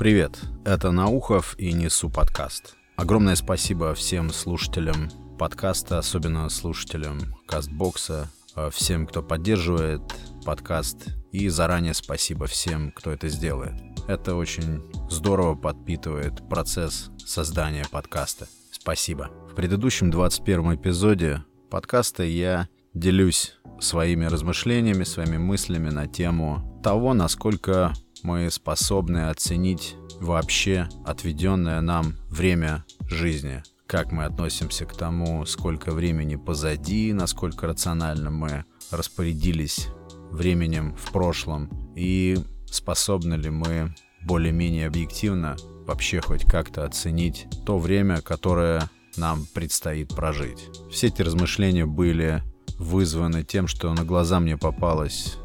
Привет, это Наухов и Несу подкаст. Огромное спасибо всем слушателям подкаста, особенно слушателям Кастбокса, э, всем, кто поддерживает подкаст, и заранее спасибо всем, кто это сделает. Это очень здорово подпитывает процесс создания подкаста. Спасибо. В предыдущем 21 эпизоде подкаста я делюсь своими размышлениями, своими мыслями на тему того, насколько мы способны оценить вообще отведенное нам время жизни. Как мы относимся к тому, сколько времени позади, насколько рационально мы распорядились временем в прошлом и способны ли мы более-менее объективно вообще хоть как-то оценить то время, которое нам предстоит прожить. Все эти размышления были вызваны тем, что на глаза мне попалась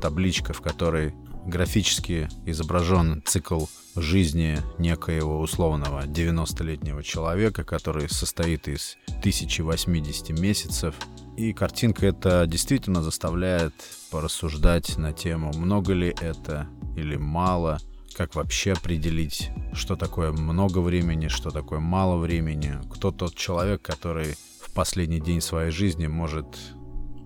табличка, в которой графически изображен цикл жизни некоего условного 90-летнего человека, который состоит из 1080 месяцев. И картинка эта действительно заставляет порассуждать на тему, много ли это или мало, как вообще определить, что такое много времени, что такое мало времени, кто тот человек, который в последний день своей жизни может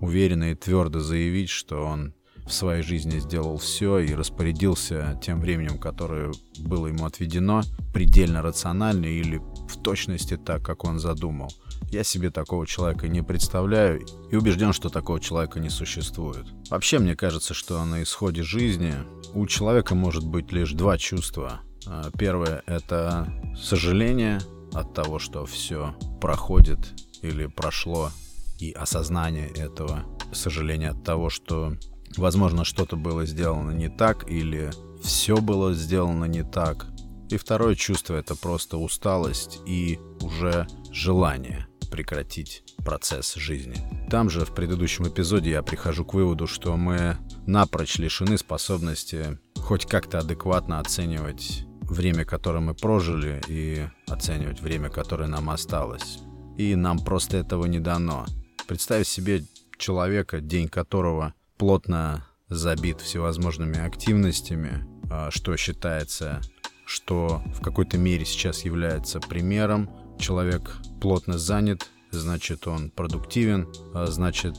уверенно и твердо заявить, что он в своей жизни сделал все и распорядился тем временем, которое было ему отведено, предельно рационально или в точности так, как он задумал. Я себе такого человека не представляю и убежден, что такого человека не существует. Вообще, мне кажется, что на исходе жизни у человека может быть лишь два чувства. А, первое — это сожаление от того, что все проходит или прошло, и осознание этого, сожаление от того, что Возможно, что-то было сделано не так или все было сделано не так. И второе чувство — это просто усталость и уже желание прекратить процесс жизни. Там же в предыдущем эпизоде я прихожу к выводу, что мы напрочь лишены способности хоть как-то адекватно оценивать время, которое мы прожили, и оценивать время, которое нам осталось. И нам просто этого не дано. Представь себе человека, день которого плотно забит всевозможными активностями, а, что считается, что в какой-то мере сейчас является примером. Человек плотно занят, значит он продуктивен, а значит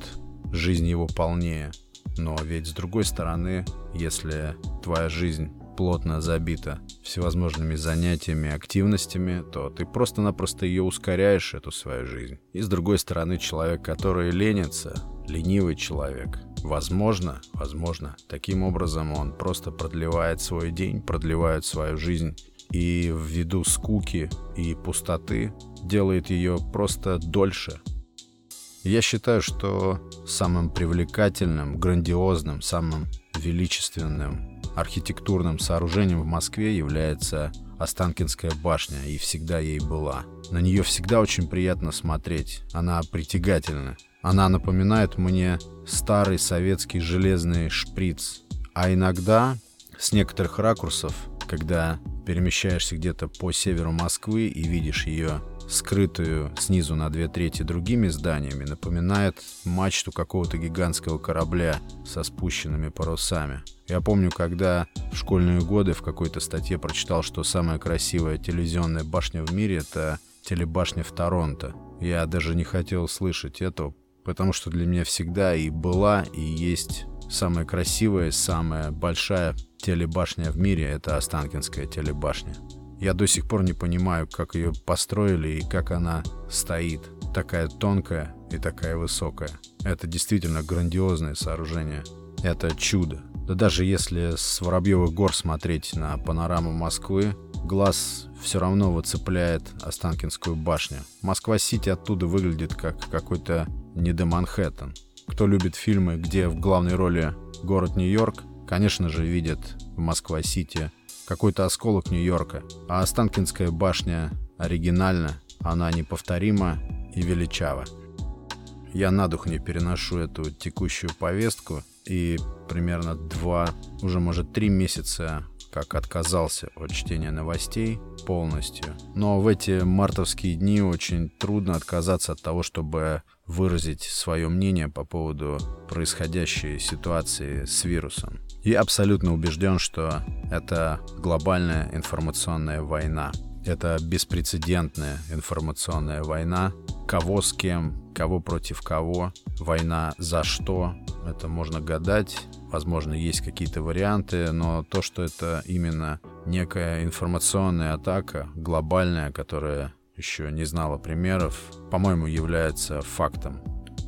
жизнь его полнее. Но ведь с другой стороны, если твоя жизнь плотно забита всевозможными занятиями, активностями, то ты просто-напросто ее ускоряешь, эту свою жизнь. И с другой стороны, человек, который ленится, ленивый человек, Возможно, возможно, таким образом он просто продлевает свой день, продлевает свою жизнь и ввиду скуки и пустоты делает ее просто дольше. Я считаю, что самым привлекательным, грандиозным, самым величественным архитектурным сооружением в Москве является Останкинская башня, и всегда ей была. На нее всегда очень приятно смотреть, она притягательна. Она напоминает мне старый советский железный шприц. А иногда, с некоторых ракурсов, когда перемещаешься где-то по северу Москвы и видишь ее скрытую снизу на две трети другими зданиями, напоминает мачту какого-то гигантского корабля со спущенными парусами. Я помню, когда в школьные годы в какой-то статье прочитал, что самая красивая телевизионная башня в мире — это телебашня в Торонто. Я даже не хотел слышать этого, потому что для меня всегда и была, и есть самая красивая, самая большая телебашня в мире — это Останкинская телебашня. Я до сих пор не понимаю, как ее построили и как она стоит. Такая тонкая и такая высокая. Это действительно грандиозное сооружение. Это чудо. Да даже если с Воробьевых гор смотреть на панораму Москвы, глаз все равно выцепляет Останкинскую башню. Москва-Сити оттуда выглядит как какой-то не до Манхэттен. Кто любит фильмы, где в главной роли город Нью-Йорк, конечно же, видит в Москва-Сити какой-то осколок Нью-Йорка. А Останкинская башня оригинальна, она неповторима и величава. Я на дух не переношу эту текущую повестку и примерно два, уже может три месяца как отказался от чтения новостей полностью. Но в эти мартовские дни очень трудно отказаться от того, чтобы выразить свое мнение по поводу происходящей ситуации с вирусом. Я абсолютно убежден, что это глобальная информационная война. Это беспрецедентная информационная война. Кого с кем, кого против кого, война за что, это можно гадать. Возможно, есть какие-то варианты, но то, что это именно некая информационная атака, глобальная, которая еще не знала примеров, по-моему, является фактом.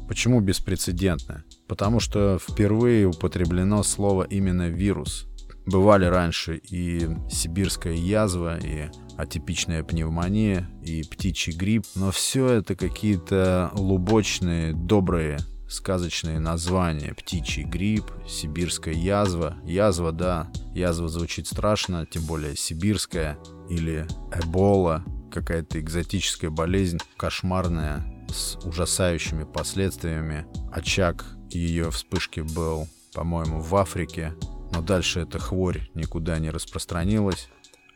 Почему беспрецедентная? Потому что впервые употреблено слово именно «вирус». Бывали раньше и сибирская язва, и атипичная пневмония, и птичий грипп, но все это какие-то лубочные, добрые сказочные названия. Птичий грипп, сибирская язва. Язва, да, язва звучит страшно, тем более сибирская. Или эбола, какая-то экзотическая болезнь, кошмарная, с ужасающими последствиями. Очаг ее вспышки был, по-моему, в Африке, но дальше эта хворь никуда не распространилась.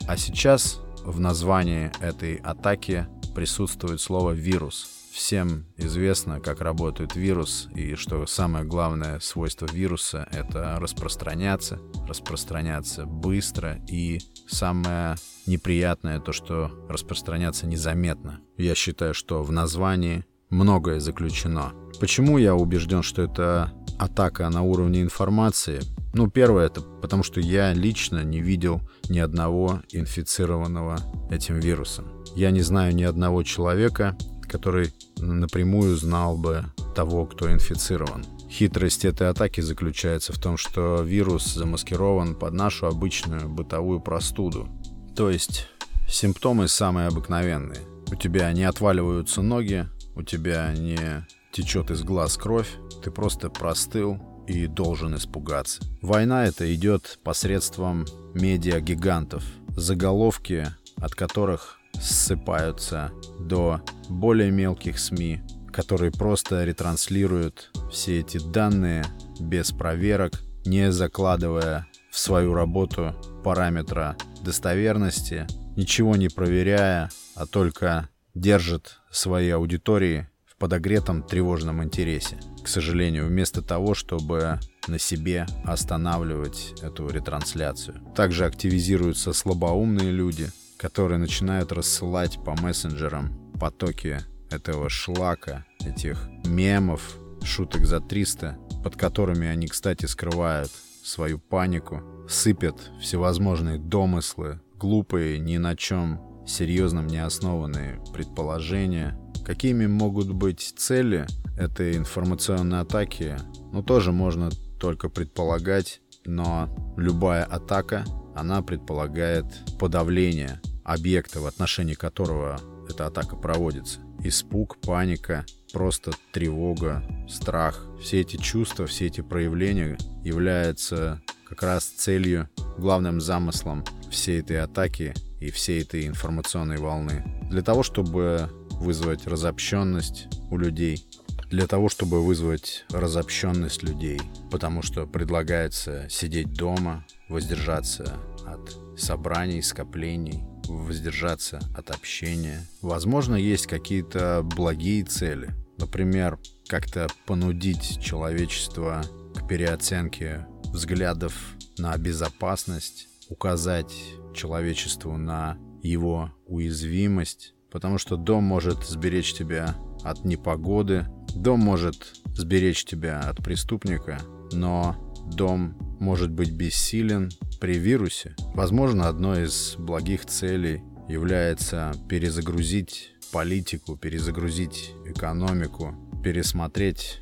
А сейчас в названии этой атаки присутствует слово «вирус». Всем известно, как работает вирус, и что самое главное свойство вируса — это распространяться, распространяться быстро, и самое неприятное — то, что распространяться незаметно. Я считаю, что в названии многое заключено. Почему я убежден, что это атака на уровне информации? Ну, первое, это потому что я лично не видел ни одного инфицированного этим вирусом. Я не знаю ни одного человека, который напрямую знал бы того, кто инфицирован. Хитрость этой атаки заключается в том, что вирус замаскирован под нашу обычную бытовую простуду. То есть симптомы самые обыкновенные. У тебя не отваливаются ноги, у тебя не течет из глаз кровь, ты просто простыл и должен испугаться. Война эта идет посредством медиа-гигантов, заголовки от которых ссыпаются до более мелких СМИ, которые просто ретранслируют все эти данные без проверок, не закладывая в свою работу параметра достоверности, ничего не проверяя, а только держат свои аудитории в подогретом тревожном интересе. К сожалению, вместо того, чтобы на себе останавливать эту ретрансляцию. Также активизируются слабоумные люди, которые начинают рассылать по мессенджерам потоки этого шлака, этих мемов, шуток за 300, под которыми они, кстати, скрывают свою панику, сыпят всевозможные домыслы, глупые, ни на чем серьезном не основанные предположения. Какими могут быть цели этой информационной атаки, ну тоже можно только предполагать, но любая атака она предполагает подавление объекта, в отношении которого эта атака проводится. Испуг, паника, просто тревога, страх. Все эти чувства, все эти проявления являются как раз целью, главным замыслом всей этой атаки и всей этой информационной волны. Для того, чтобы вызвать разобщенность у людей, для того, чтобы вызвать разобщенность людей, потому что предлагается сидеть дома, воздержаться от собраний, скоплений, воздержаться от общения. Возможно, есть какие-то благие цели. Например, как-то понудить человечество к переоценке взглядов на безопасность, указать человечеству на его уязвимость, потому что дом может сберечь тебя от непогоды, дом может сберечь тебя от преступника, но дом может быть бессилен при вирусе. Возможно, одной из благих целей является перезагрузить политику, перезагрузить экономику, пересмотреть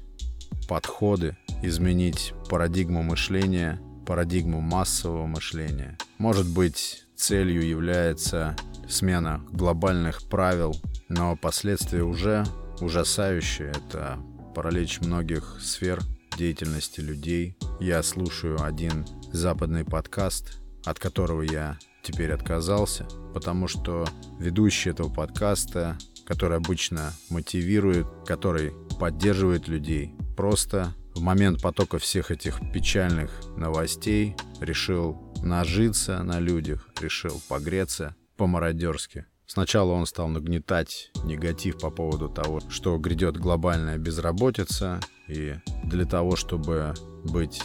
подходы, изменить парадигму мышления, парадигму массового мышления. Может быть, целью является смена глобальных правил, но последствия уже ужасающие. Это паралич многих сфер деятельности людей. Я слушаю один западный подкаст, от которого я теперь отказался, потому что ведущий этого подкаста, который обычно мотивирует, который поддерживает людей, просто в момент потока всех этих печальных новостей решил нажиться на людях, решил погреться по-мародерски. Сначала он стал нагнетать негатив по поводу того, что грядет глобальная безработица, и для того, чтобы быть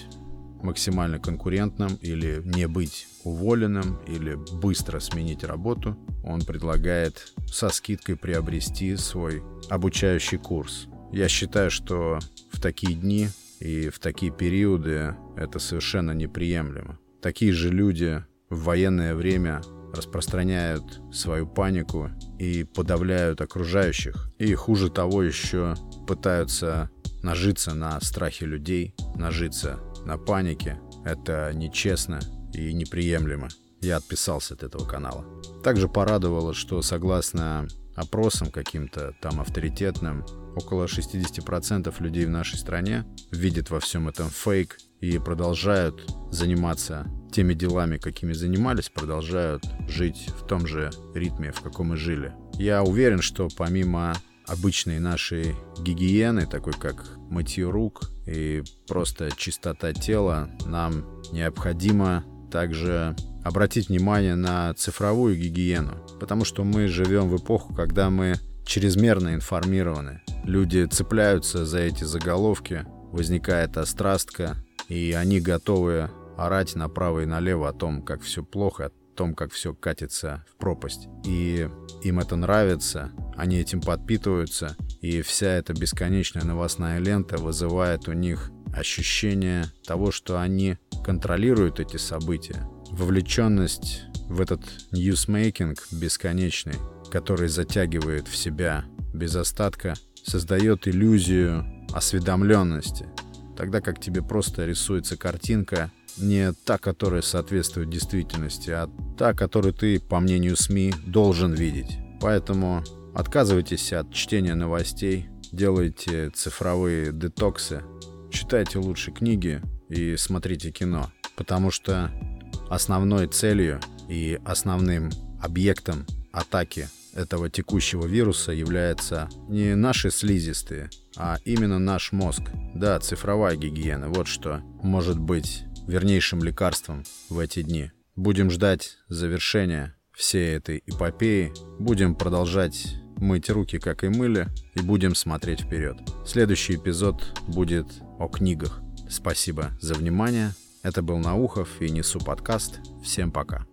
максимально конкурентным или не быть уволенным или быстро сменить работу, он предлагает со скидкой приобрести свой обучающий курс. Я считаю, что в такие дни и в такие периоды это совершенно неприемлемо. Такие же люди в военное время распространяют свою панику и подавляют окружающих. И хуже того еще пытаются нажиться на страхе людей, нажиться на панике. Это нечестно и неприемлемо. Я отписался от этого канала. Также порадовало, что согласно опросам каким-то там авторитетным, около 60% людей в нашей стране видят во всем этом фейк и продолжают заниматься теми делами, какими занимались, продолжают жить в том же ритме, в каком и жили. Я уверен, что помимо обычной нашей гигиены, такой как мытье рук и просто чистота тела, нам необходимо также обратить внимание на цифровую гигиену, потому что мы живем в эпоху, когда мы чрезмерно информированы. Люди цепляются за эти заголовки, возникает острастка, и они готовы орать направо и налево о том, как все плохо, о том, как все катится в пропасть. И им это нравится, они этим подпитываются, и вся эта бесконечная новостная лента вызывает у них ощущение того, что они контролируют эти события. Вовлеченность в этот newsmaking бесконечный, который затягивает в себя без остатка, создает иллюзию осведомленности, тогда как тебе просто рисуется картинка не та, которая соответствует действительности, а та, которую ты, по мнению СМИ, должен видеть. Поэтому отказывайтесь от чтения новостей, делайте цифровые детоксы, читайте лучше книги и смотрите кино, потому что основной целью и основным объектом атаки этого текущего вируса является не наши слизистые, а именно наш мозг. Да, цифровая гигиена, вот что может быть вернейшим лекарством в эти дни. Будем ждать завершения всей этой эпопеи, будем продолжать мыть руки, как и мыли, и будем смотреть вперед. Следующий эпизод будет о книгах. Спасибо за внимание. Это был Наухов и Несу подкаст. Всем пока.